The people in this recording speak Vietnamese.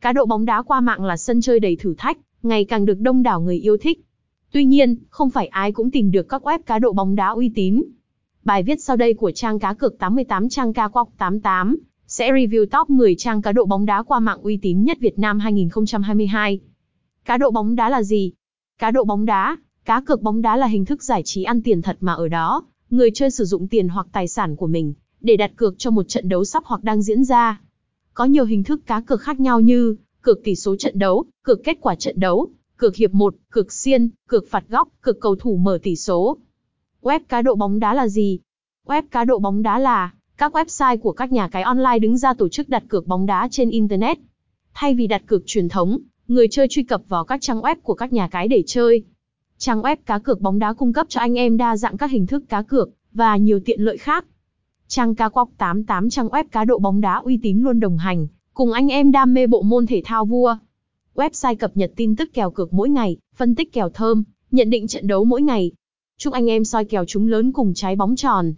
Cá độ bóng đá qua mạng là sân chơi đầy thử thách, ngày càng được đông đảo người yêu thích. Tuy nhiên, không phải ai cũng tìm được các web cá độ bóng đá uy tín. Bài viết sau đây của trang cá cược 88 trang ca quọc 88 sẽ review top 10 trang cá độ bóng đá qua mạng uy tín nhất Việt Nam 2022. Cá độ bóng đá là gì? Cá độ bóng đá, cá cược bóng đá là hình thức giải trí ăn tiền thật mà ở đó, người chơi sử dụng tiền hoặc tài sản của mình để đặt cược cho một trận đấu sắp hoặc đang diễn ra. Có nhiều hình thức cá cược khác nhau như cược tỷ số trận đấu, cược kết quả trận đấu, cược hiệp 1, cược xiên, cược phạt góc, cược cầu thủ mở tỷ số. Web cá độ bóng đá là gì? Web cá độ bóng đá là các website của các nhà cái online đứng ra tổ chức đặt cược bóng đá trên internet. Thay vì đặt cược truyền thống, người chơi truy cập vào các trang web của các nhà cái để chơi. Trang web cá cược bóng đá cung cấp cho anh em đa dạng các hình thức cá cược và nhiều tiện lợi khác. Trang cá quọc 88 trang web cá độ bóng đá uy tín luôn đồng hành, cùng anh em đam mê bộ môn thể thao vua. Website cập nhật tin tức kèo cược mỗi ngày, phân tích kèo thơm, nhận định trận đấu mỗi ngày. Chúc anh em soi kèo trúng lớn cùng trái bóng tròn.